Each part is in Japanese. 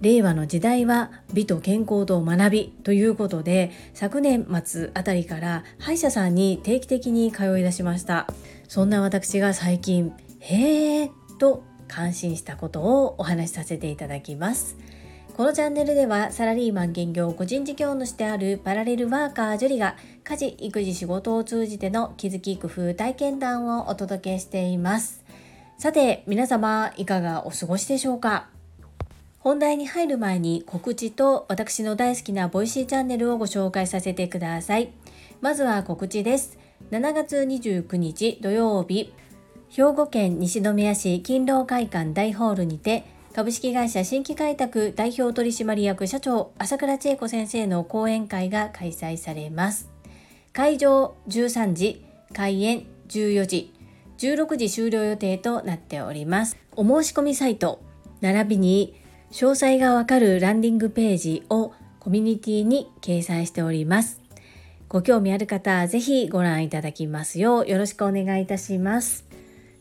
令和の時代は美と健康と学びということで昨年末あたりから歯医者さんに定期的に通い出しました。そんな私が最近へーと感心したことをお話しさせていただきます。このチャンネルではサラリーマン兼業個人事業主であるパラレルワーカージュリが家事育児仕事を通じての気づき工夫体験談をお届けしています。さて皆様いかがお過ごしでしょうか？本題に入る前に告知と私の大好きな Voicy チャンネルをご紹介させてください。まずは告知です。7月29日土曜日、兵庫県西宮市勤労会館大ホールにて、株式会社新規開拓代表取締役社長朝倉千恵子先生の講演会が開催されます。会場13時、開演14時、16時終了予定となっております。お申し込みサイト、並びに詳細がわかるランディングページをコミュニティに掲載しております。ご興味ある方はぜひご覧いただきますようよろしくお願いいたします。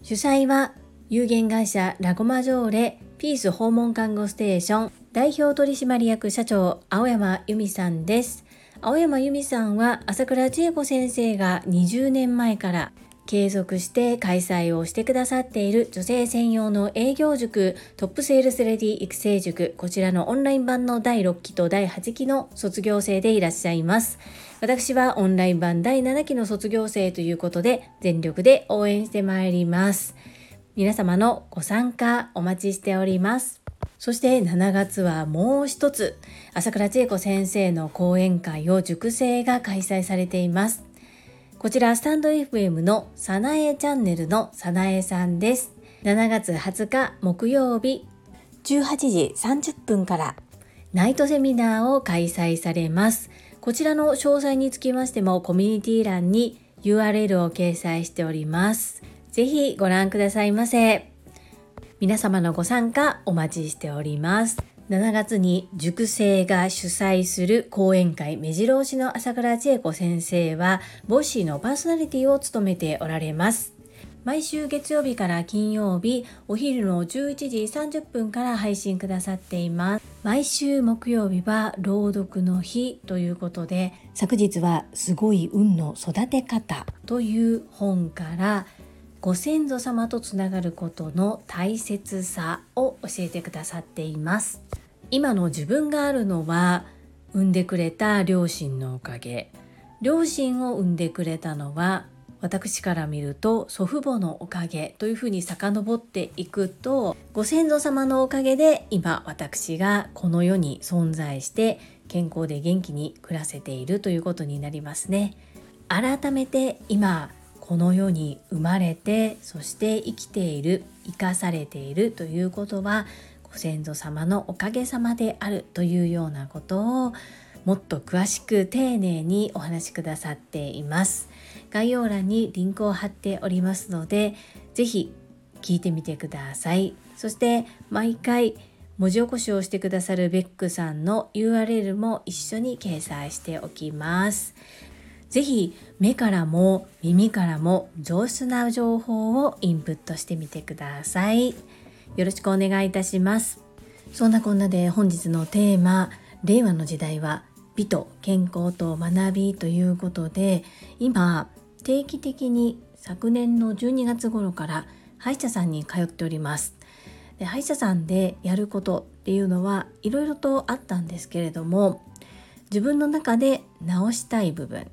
主催は有限会社ラゴマジョーレピース訪問看護ステーション代表取締役社長青山由美さんです。青山由美さんは朝倉千恵子先生が20年前から継続して開催をしてくださっている女性専用の営業塾トップセールスレディ育成塾こちらのオンライン版の第6期と第8期の卒業生でいらっしゃいます。私はオンライン版第7期の卒業生ということで全力で応援してまいります。皆様のご参加お待ちしております。そして7月はもう一つ朝倉千恵子先生の講演会を塾生が開催されています。こちらスタンド FM のさなえチャンネルのさなえさんです。7月20日木曜日18時30分からナイトセミナーを開催されます。こちらの詳細につきましてもコミュニティ欄に URL を掲載しております。ぜひご覧くださいませ。皆様のご参加お待ちしております。7月に塾生が主催する講演会目白押しの朝倉千恵子先生はボッシーのパーソナリティを務めておられます。毎週月曜日から金曜日お昼の11時30分から配信くださっています毎週木曜日は朗読の日ということで昨日はすごい運の育て方という本からご先祖様とつながることの大切さを教えてくださっています。今の自分があるのは産んでくれた両親のおかげ。両親を産んでくれたのは私から見ると祖父母のおかげというふうに遡っていくとご先祖様のおかげで今私がこの世に存在して健康で元気に暮らせているということになりますね。改めて今この世に生まれてそして生きている生かされているということはご先祖様のおかげさまであるというようなことをもっと詳しく丁寧にお話しくださっています。概要欄にリンクを貼っておりますので是非聞いてみてください。そして毎回文字起こしをしてくださるベックさんの URL も一緒に掲載しておきます。是非目からも耳からも上質な情報をインプットしてみてください。よろしくお願いいたしますそんなこんなで本日のテーマ令和の時代は美と健康と学びということで今定期的に昨年の12月頃から歯医者さんに通っておりますで歯医者さんでやることっていうのはいろいろとあったんですけれども自分の中で直したい部分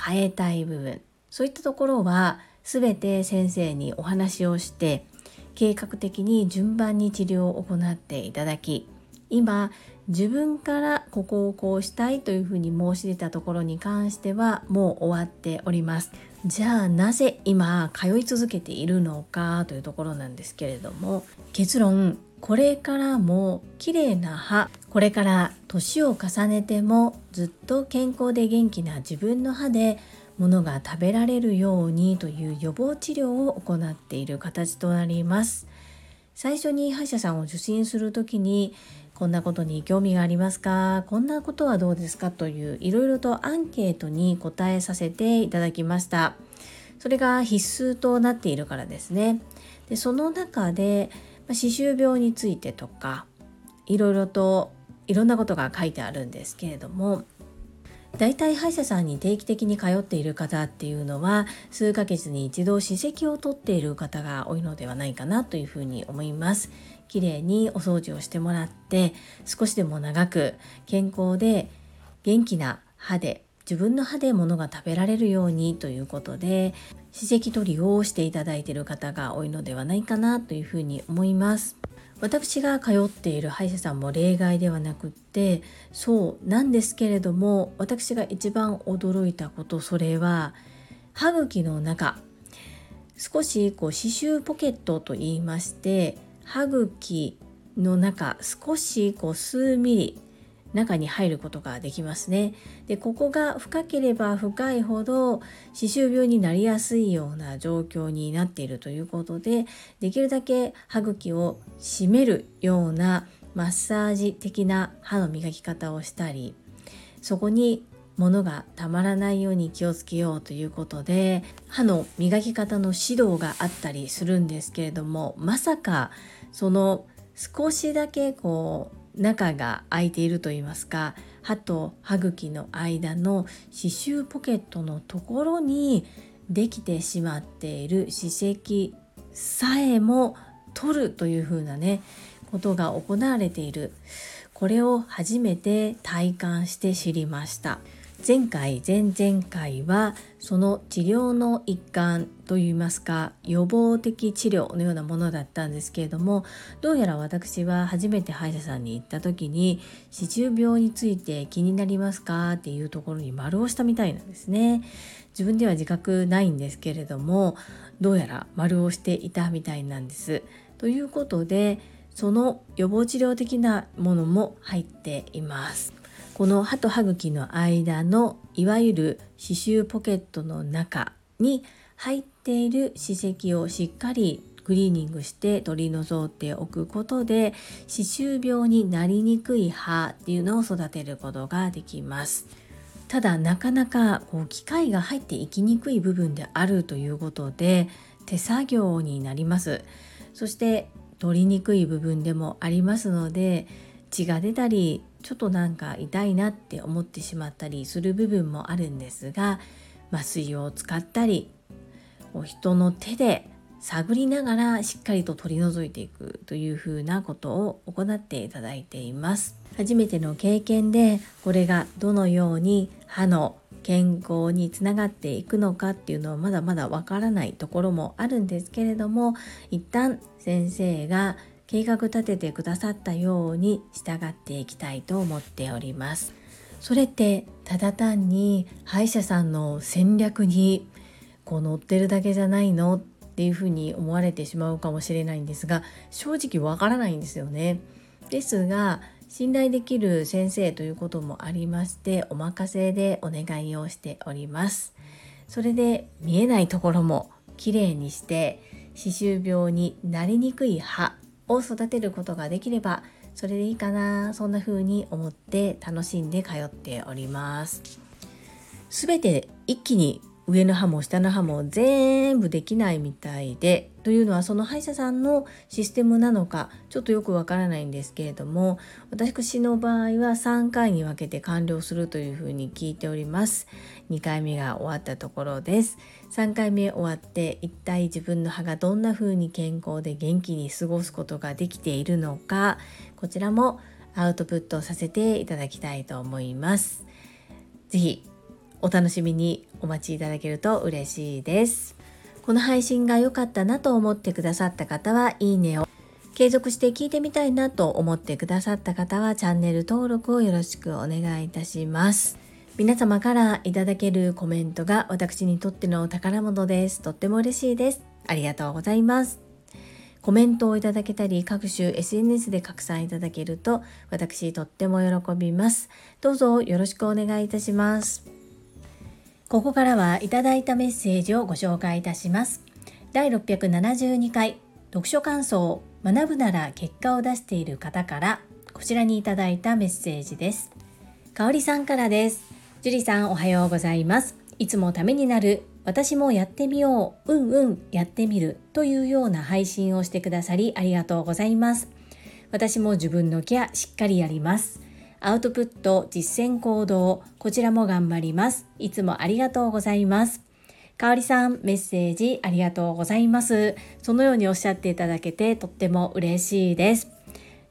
変えたい部分。そういったところは全て先生にお話をして計画的に順番に治療を行っていただき今自分からここをこうしたいというふうに申し出たところに関してはもう終わっております。じゃあなぜ今通い続けているのかというところなんですけれども結論これからも綺麗な歯これから年を重ねてもずっと健康で元気な自分の歯でものが食べられるようにという予防治療を行っている形となります。最初に歯医者さんを受診する時にこんなことに興味がありますか？こんなことはどうですか？といういろいろとアンケートに答えさせていただきました。それが必須となっているからですね。でその中で歯周病についてとかいろいろといろんなことが書いてあるんですけれども大体歯医者さんに定期的に通っている方っていうのは数ヶ月に一度歯石を取っている方が多いのではないかなというふうに思います。きれいにお掃除をしてもらって少しでも長く健康で元気な歯で自分の歯で物が食べられるようにということで歯石取りをしていただいている方が多いのではないかなというふうに思います。私が通っている歯医者さんも例外ではなくってそうなんですけれども私が一番驚いたことそれは歯茎の中少しこう刺繍ポケットと言いまして歯茎の中少しこう数ミリ中に入ることができますね。でここが深ければ深いほど歯周病になりやすいような状況になっているということでできるだけ歯茎を締めるようなマッサージ的な歯の磨き方をしたりそこに物がたまらないように気をつけようということで歯の磨き方の指導があったりするんですけれどもまさかその少しだけこう中が空いていると言いますか歯と歯茎の間の歯周ポケットのところにできてしまっている歯石さえも取るというふうなねことが行われている。これを初めて体感して知りました。前回前々回はその治療の一環といいますか予防的治療のようなものだったんですけれどもどうやら私は初めて歯医者さんに行った時に歯周病について気になりますか？っていうところに丸をしたみたいなんですね。自分では自覚ないんですけれどもどうやら丸をしていたみたいなんです。ということでその予防治療的なものも入っています。この歯と歯茎の間のいわゆる歯周ポケットの中に入っている歯石をしっかりクリーニングして取り除いておくことで歯周病になりにくい歯っていうのを育てることができます。ただなかなかこう機械が入っていきにくい部分であるということで手作業になります。そして取りにくい部分でもありますので血が出たりちょっとなんか痛いなって思ってしまったりする部分もあるんですが麻酔を使ったり人の手で探りながらしっかりと取り除いていくというふうなことを行っていただいています。初めての経験でこれがどのように歯の健康につながっていくのかっていうのはまだまだわからないところもあるんですけれども一旦先生が計画立ててくださったように従っていきたいと思っております。それってただ単に歯医者さんの戦略にこう乗ってるだけじゃないのっていうふうに思われてしまうかもしれないんですが正直わからないんですよね。ですが信頼できる先生ということもありましてお任せでお願いをしております。それで見えないところもきれいにして歯周病になりにくい歯を育てることができればそれでいいかなそんな風に思って楽しんで通っております。すべて一気に上の歯も下の歯も全部できないみたいでというのはその歯医者さんのシステムなのかちょっとよくわからないんですけれども私の場合は3回に分けて完了するというふうに聞いております。2回目が終わったところです。3回目終わって一体自分の歯がどんな風に健康で元気に過ごすことができているのかこちらもアウトプットさせていただきたいと思います。是非お楽しみにお待ちいただけると嬉しいです。この配信が良かったなと思ってくださった方はいいねを継続して聞いてみたいなと思ってくださった方はチャンネル登録をよろしくお願いいたします。皆様からいただけるコメントが私にとっての宝物です。とっても嬉しいです。ありがとうございます。コメントをいただけたり各種 SNS で拡散いただけると私とっても喜びます。どうぞよろしくお願いいたします。ここからはいただいたメッセージをご紹介いたします。第672回読書感想学ぶなら結果を出している方からこちらにいただいたメッセージです。かおりさんからです。樹里さんおはようございます。いつもためになる私もやってみよう、うんうん、やってみるというような配信をしてくださりありがとうございます。私も自分のケアしっかりやります。アウトプット、実践行動、こちらも頑張ります。いつもありがとうございます。かおりさん、メッセージありがとうございます。そのようにおっしゃっていただけてとっても嬉しいです。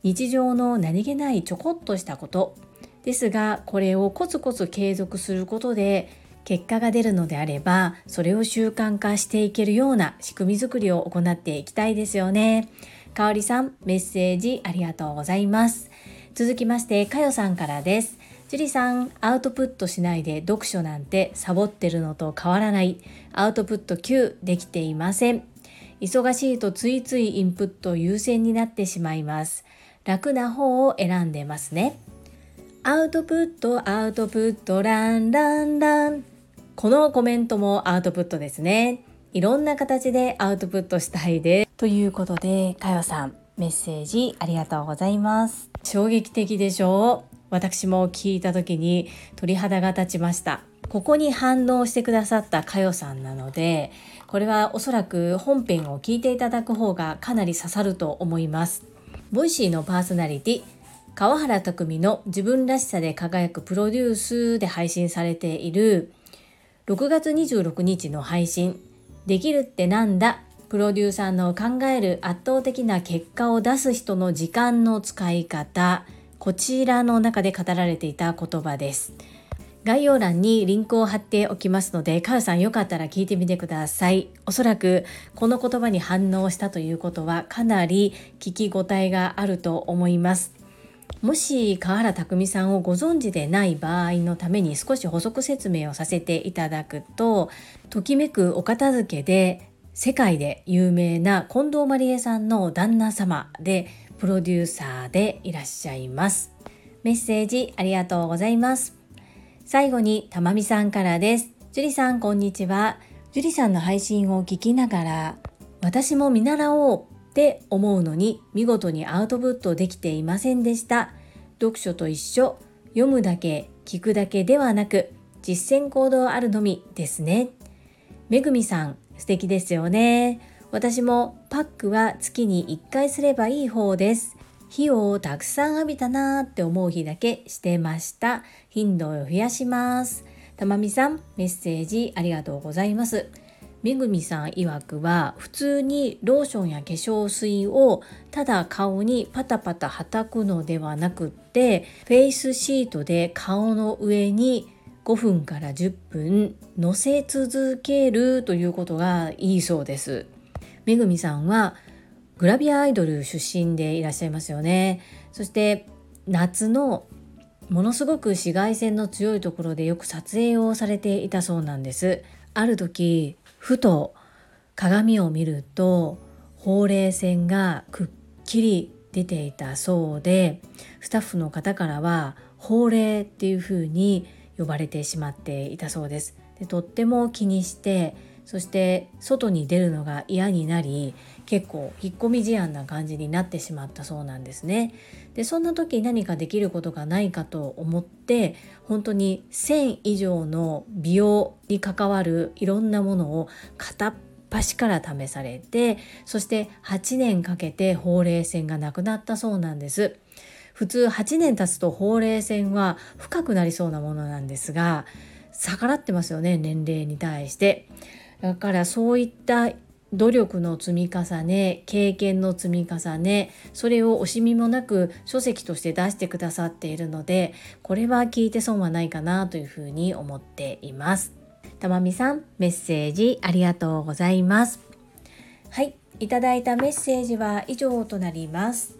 日常の何気ないちょこっとしたことですが、これをコツコツ継続することで結果が出るのであればそれを習慣化していけるような仕組みづくりを行っていきたいですよねかおりさんメッセージありがとうございます続きましてかよさんからです。樹里さんアウトプットしないで読書なんてサボってるのと変わらない。アウトプット9できていません。忙しいとついついインプット優先になってしまいます。楽な方を選んでますね。アウトプットアウトプットランランラン。このコメントもアウトプットですね。いろんな形でアウトプットしたいです。ということで、かよさん、メッセージありがとうございます。衝撃的でしょ？う私も聞いた時に鳥肌が立ちました。ここに反応してくださったかよさんなので、これはおそらく本編を聞いていただく方がかなり刺さると思います。 Voicy のパーソナリティ、川原匠の自分らしさで輝くプロデュースで配信されている6月26日の配信「できるってなんだ?」プロデューサーの考える圧倒的な結果を出す人の時間の使い方こちらの中で語られていた言葉です概要欄にリンクを貼っておきますので、カウさんよかったら聞いてみてください。おそらくこの言葉に反応したということはかなり聞き応えがあると思います。もし河原拓さんをご存知でない場合のために少し補足説明をさせていただくとときめくお片付けで世界で有名な近藤麻理恵さんの旦那様でプロデューサーでいらっしゃいますメッセージありがとうございます最後にたまみさんからです樹里さんこんにちは樹里さんの配信を聞きながら私も見習おうって思うのに見事にアウトプットできていませんでした。読書と一緒、読むだけ、聞くだけではなく、実践行動あるのみですね。めぐみさん、素敵ですよね。私もパックは月に1回すればいい方です。火をたくさん浴びたなーって思う日だけしてました。頻度を増やします。たまみさん、メッセージありがとうございます。めぐみさん曰くは普通にローションや化粧水をただ顔にパタパタはたくのではなくってフェイスシートで顔の上に5分から10分乗せ続けるということがいいそうです。めぐみさんはグラビアアイドル出身でいらっしゃいますよね。そして夏のものすごく紫外線の強いところでよく撮影をされていたそうなんです。ある時ふと鏡を見るとほうれい線がくっきり出ていたそうでスタッフの方からはほうれいっていう風に呼ばれてしまっていたそうですでとっても気にしてそして外に出るのが嫌になり結構引っ込み思案な感じになってしまったそうなんですね。でそんな時何かできることがないかと思って本当に1000以上の美容に関わるいろんなものを片っ端から試されてそして8年かけてほうれい線がなくなったそうなんです。普通8年経つとほうれい線は深くなりそうなものなんですが逆らってますよね年齢に対して。だからそういった努力の積み重ね経験の積み重ねそれを惜しみもなく書籍として出してくださっているのでこれは聞いて損はないかなというふうに思っています。たまみさんメッセージありがとうございます。はいいただいたメッセージは以上となります。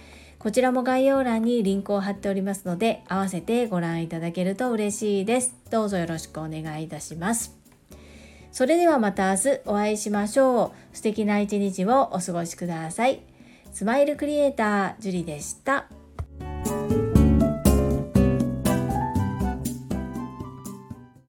こちらも概要欄にリンクを貼っておりますので、合わせてご覧いただけると嬉しいです。どうぞよろしくお願いいたします。それではまた明日お会いしましょう。素敵な一日をお過ごしください。スマイルクリエイター、ジュリでした。